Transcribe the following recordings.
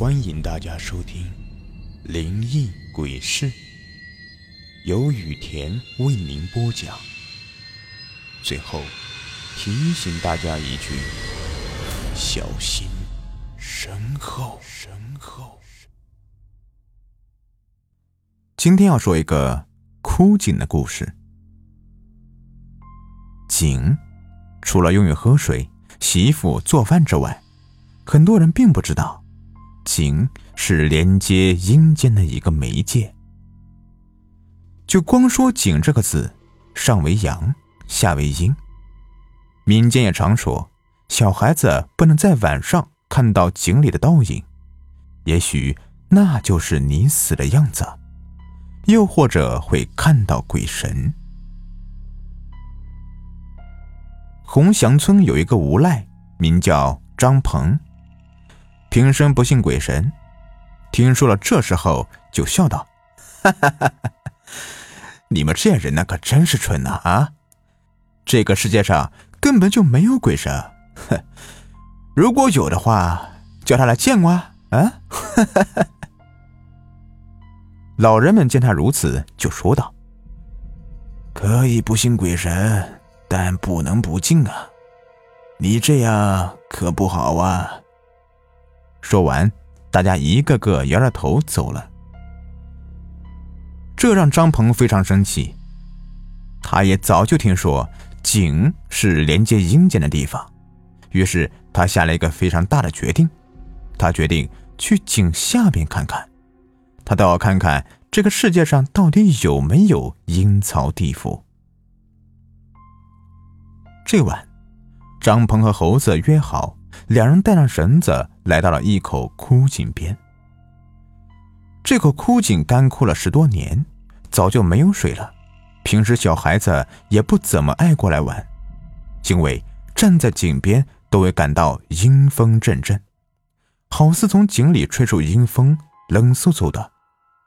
欢迎大家收听《灵异鬼事》，由雨田为您播讲。最后提醒大家一句：小心身后。身后。今天要说一个枯井的故事。井除了用于喝水、洗衣服、做饭之外，很多人并不知道。井是连接阴间的一个媒介。就光说“井”这个字，上为阳，下为阴。民间也常说，小孩子不能在晚上看到井里的倒影，也许那就是你死的样子，又或者会看到鬼神。红祥村有一个无赖，名叫张鹏。平生不信鬼神，听说了这时候就笑道：“哈哈哈哈你们这些人呢，可真是蠢呐！啊，这个世界上根本就没有鬼神，哼！如果有的话，叫他来见我啊！”哈哈哈！老人们见他如此，就说道：“可以不信鬼神，但不能不敬啊！你这样可不好啊！”说完，大家一个个摇着头走了。这让张鹏非常生气。他也早就听说井是连接阴间的地方，于是他下了一个非常大的决定。他决定去井下边看看，他倒要看看这个世界上到底有没有阴曹地府。这晚，张鹏和猴子约好。两人带上绳子，来到了一口枯井边。这口枯井干枯了十多年，早就没有水了。平时小孩子也不怎么爱过来玩，因为站在井边都会感到阴风阵阵，好似从井里吹出阴风，冷飕飕的，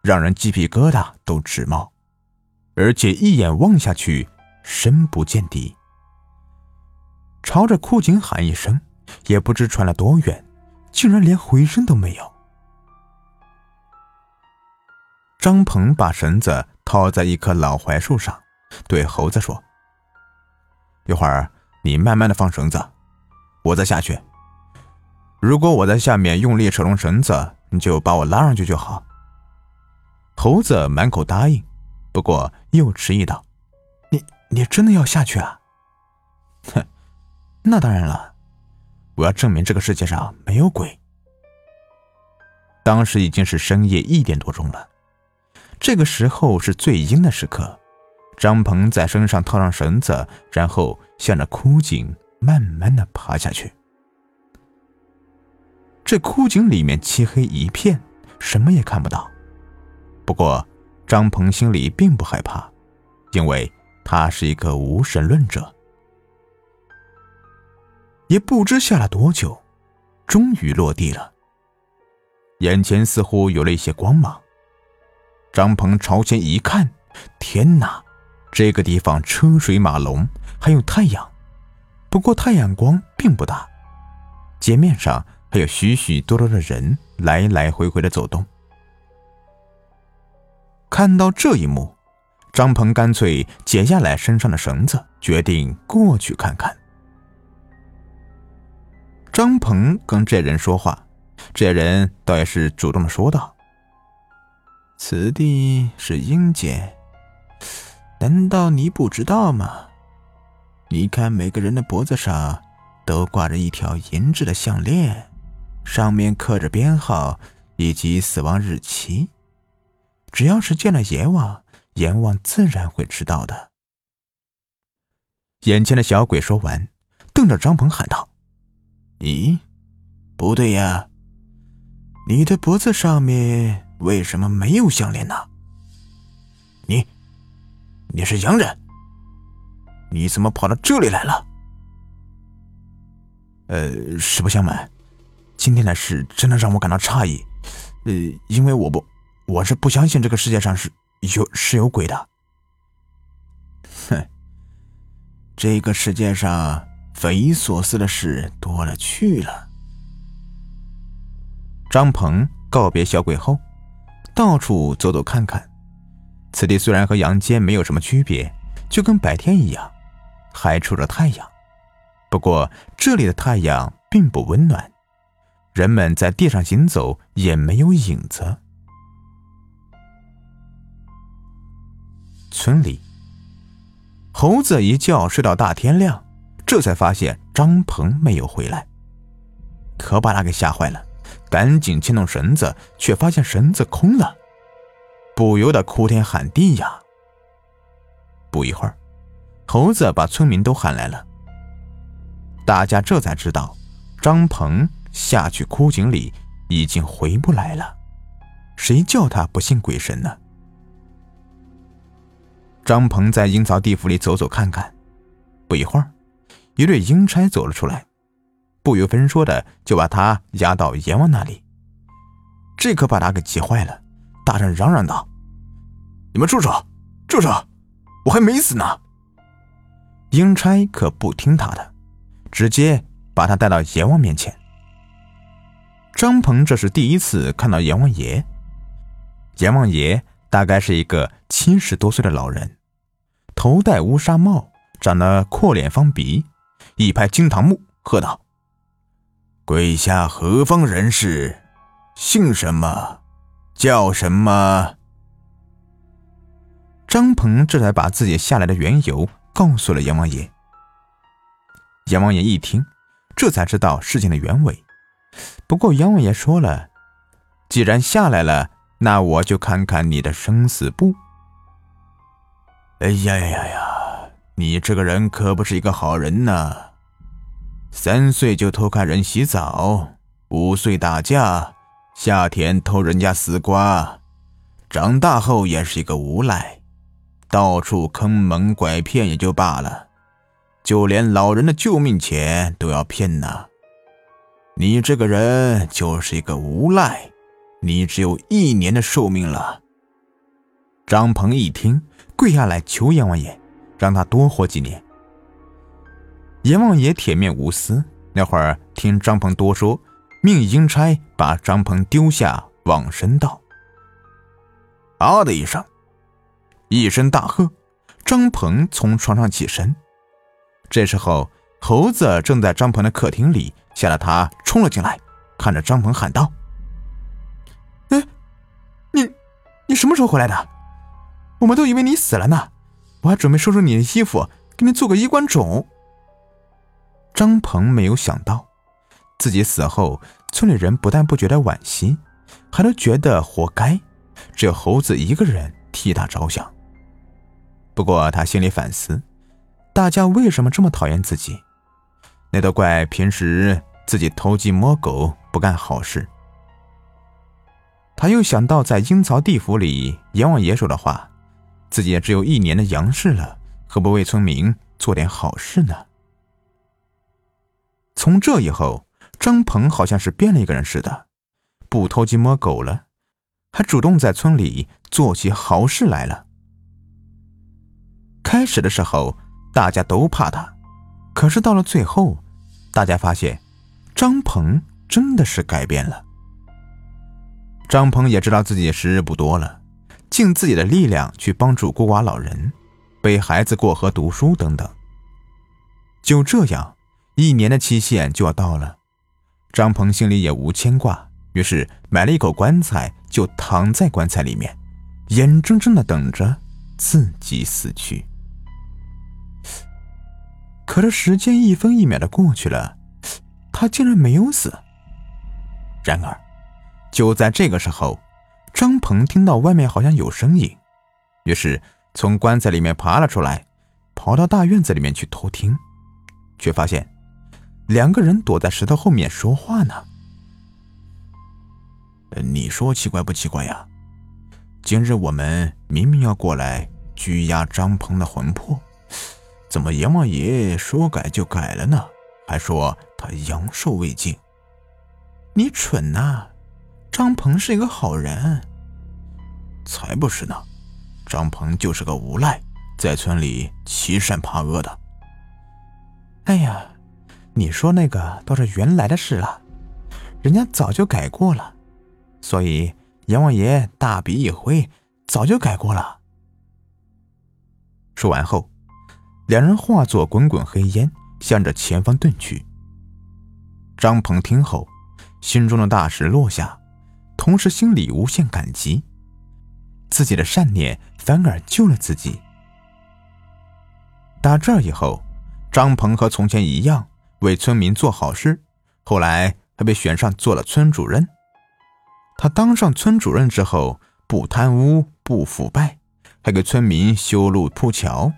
让人鸡皮疙瘩都直冒，而且一眼望下去，深不见底。朝着枯井喊一声。也不知传了多远，竟然连回声都没有。张鹏把绳子套在一棵老槐树上，对猴子说：“一会儿你慢慢的放绳子，我再下去。如果我在下面用力扯动绳子，你就把我拉上去就好。”猴子满口答应，不过又迟疑道：“你你真的要下去啊？”“哼，那当然了。”我要证明这个世界上没有鬼。当时已经是深夜一点多钟了，这个时候是最阴的时刻。张鹏在身上套上绳子，然后向着枯井慢慢的爬下去。这枯井里面漆黑一片，什么也看不到。不过张鹏心里并不害怕，因为他是一个无神论者。也不知下了多久，终于落地了。眼前似乎有了一些光芒。张鹏朝前一看，天哪，这个地方车水马龙，还有太阳。不过太阳光并不大，街面上还有许许多多的人来来回回的走动。看到这一幕，张鹏干脆解下来身上的绳子，决定过去看看。张鹏跟这人说话，这人倒也是主动的说道：“此地是阴间，难道你不知道吗？你看每个人的脖子上都挂着一条银质的项链，上面刻着编号以及死亡日期。只要是见了阎王，阎王自然会知道的。”眼前的小鬼说完，瞪着张鹏喊道。咦，不对呀！你的脖子上面为什么没有项链呢？你，你是洋人？你怎么跑到这里来了？呃，实不相瞒，今天的事真的让我感到诧异。呃，因为我不，我是不相信这个世界上是有是有鬼的。哼，这个世界上……匪夷所思的事多了去了。张鹏告别小鬼后，到处走走看看。此地虽然和阳间没有什么区别，就跟白天一样，还出着太阳。不过这里的太阳并不温暖，人们在地上行走也没有影子。村里，猴子一觉睡到大天亮，这才发现张鹏没有回来，可把他给吓坏了，赶紧牵动绳子，却发现绳子空了。不由得哭天喊地呀！不一会儿，猴子把村民都喊来了。大家这才知道，张鹏下去枯井里已经回不来了。谁叫他不信鬼神呢？张鹏在阴曹地府里走走看看，不一会儿，一对阴差走了出来，不由分说的就把他押到阎王那里。这可把他给急坏了。大声嚷嚷道：“你们住手！住手！我还没死呢！”阴差可不听他的，直接把他带到阎王面前。张鹏这是第一次看到阎王爷。阎王爷大概是一个七十多岁的老人，头戴乌纱帽，长得阔脸方鼻，一拍惊堂木，喝道：“跪下何方人士？姓什么？”叫什么？张鹏这才把自己下来的缘由告诉了阎王爷。阎王爷一听，这才知道事情的原委。不过阎王爷说了，既然下来了，那我就看看你的生死簿。哎呀呀呀！你这个人可不是一个好人呐！三岁就偷看人洗澡，五岁打架。夏天偷人家丝瓜，长大后也是一个无赖，到处坑蒙拐骗也就罢了，就连老人的救命钱都要骗呐！你这个人就是一个无赖，你只有一年的寿命了。张鹏一听，跪下来求阎王爷，让他多活几年。阎王爷铁面无私，那会儿听张鹏多说。命阴差把张鹏丢下，往生道。啊的一声，一声大喝，张鹏从床上起身。这时候，猴子正在张鹏的客厅里，吓得他冲了进来，看着张鹏喊道：“哎，你，你什么时候回来的？我们都以为你死了呢，我还准备收拾你的衣服，给你做个衣冠冢。”张鹏没有想到。自己死后，村里人不但不觉得惋惜，还都觉得活该。只有猴子一个人替他着想。不过他心里反思：大家为什么这么讨厌自己？那都怪平时自己偷鸡摸狗，不干好事。他又想到在阴曹地府里阎王爷说的话：自己也只有一年的阳世了，何不为村民做点好事呢？从这以后。张鹏好像是变了一个人似的，不偷鸡摸狗了，还主动在村里做起好事来了。开始的时候大家都怕他，可是到了最后，大家发现张鹏真的是改变了。张鹏也知道自己时日不多了，尽自己的力量去帮助孤寡老人、背孩子过河读书等等。就这样，一年的期限就要到了。张鹏心里也无牵挂，于是买了一口棺材，就躺在棺材里面，眼睁睁的等着自己死去。可这时间一分一秒的过去了，他竟然没有死。然而，就在这个时候，鹏听到外面好像有声音，于是从棺材里面爬了出来，跑到大院子里面去偷听，却发现。两个人躲在石头后面说话呢。你说奇怪不奇怪呀？今日我们明明要过来拘押张鹏的魂魄，怎么阎王爷说改就改了呢？还说他阳寿未尽。你蠢呐！张鹏是一个好人。才不是呢！张鹏就是个无赖，在村里欺善怕恶的。哎呀！你说那个都是原来的事了，人家早就改过了，所以阎王爷大笔一挥，早就改过了。说完后，两人化作滚滚黑烟，向着前方遁去。张鹏听后，心中的大石落下，同时心里无限感激，自己的善念反而救了自己。打这以后，张鹏和从前一样为村民做好事，后来还被选上做了村主任。他当上村主任之后，不贪污，不腐败。还给村民修路铺桥，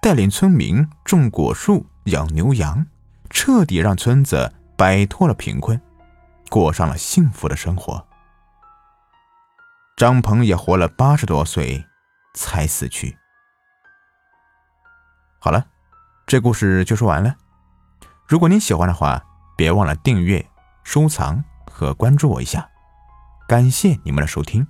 带领村民种果树、养牛羊，彻底让村子摆脱了贫困，过上了幸福的生活。张鹏也活了八十多岁，才死去。好了，这故事就说完了。如果您喜欢的话，别忘了订阅、收藏和关注我一下。感谢你们的收听。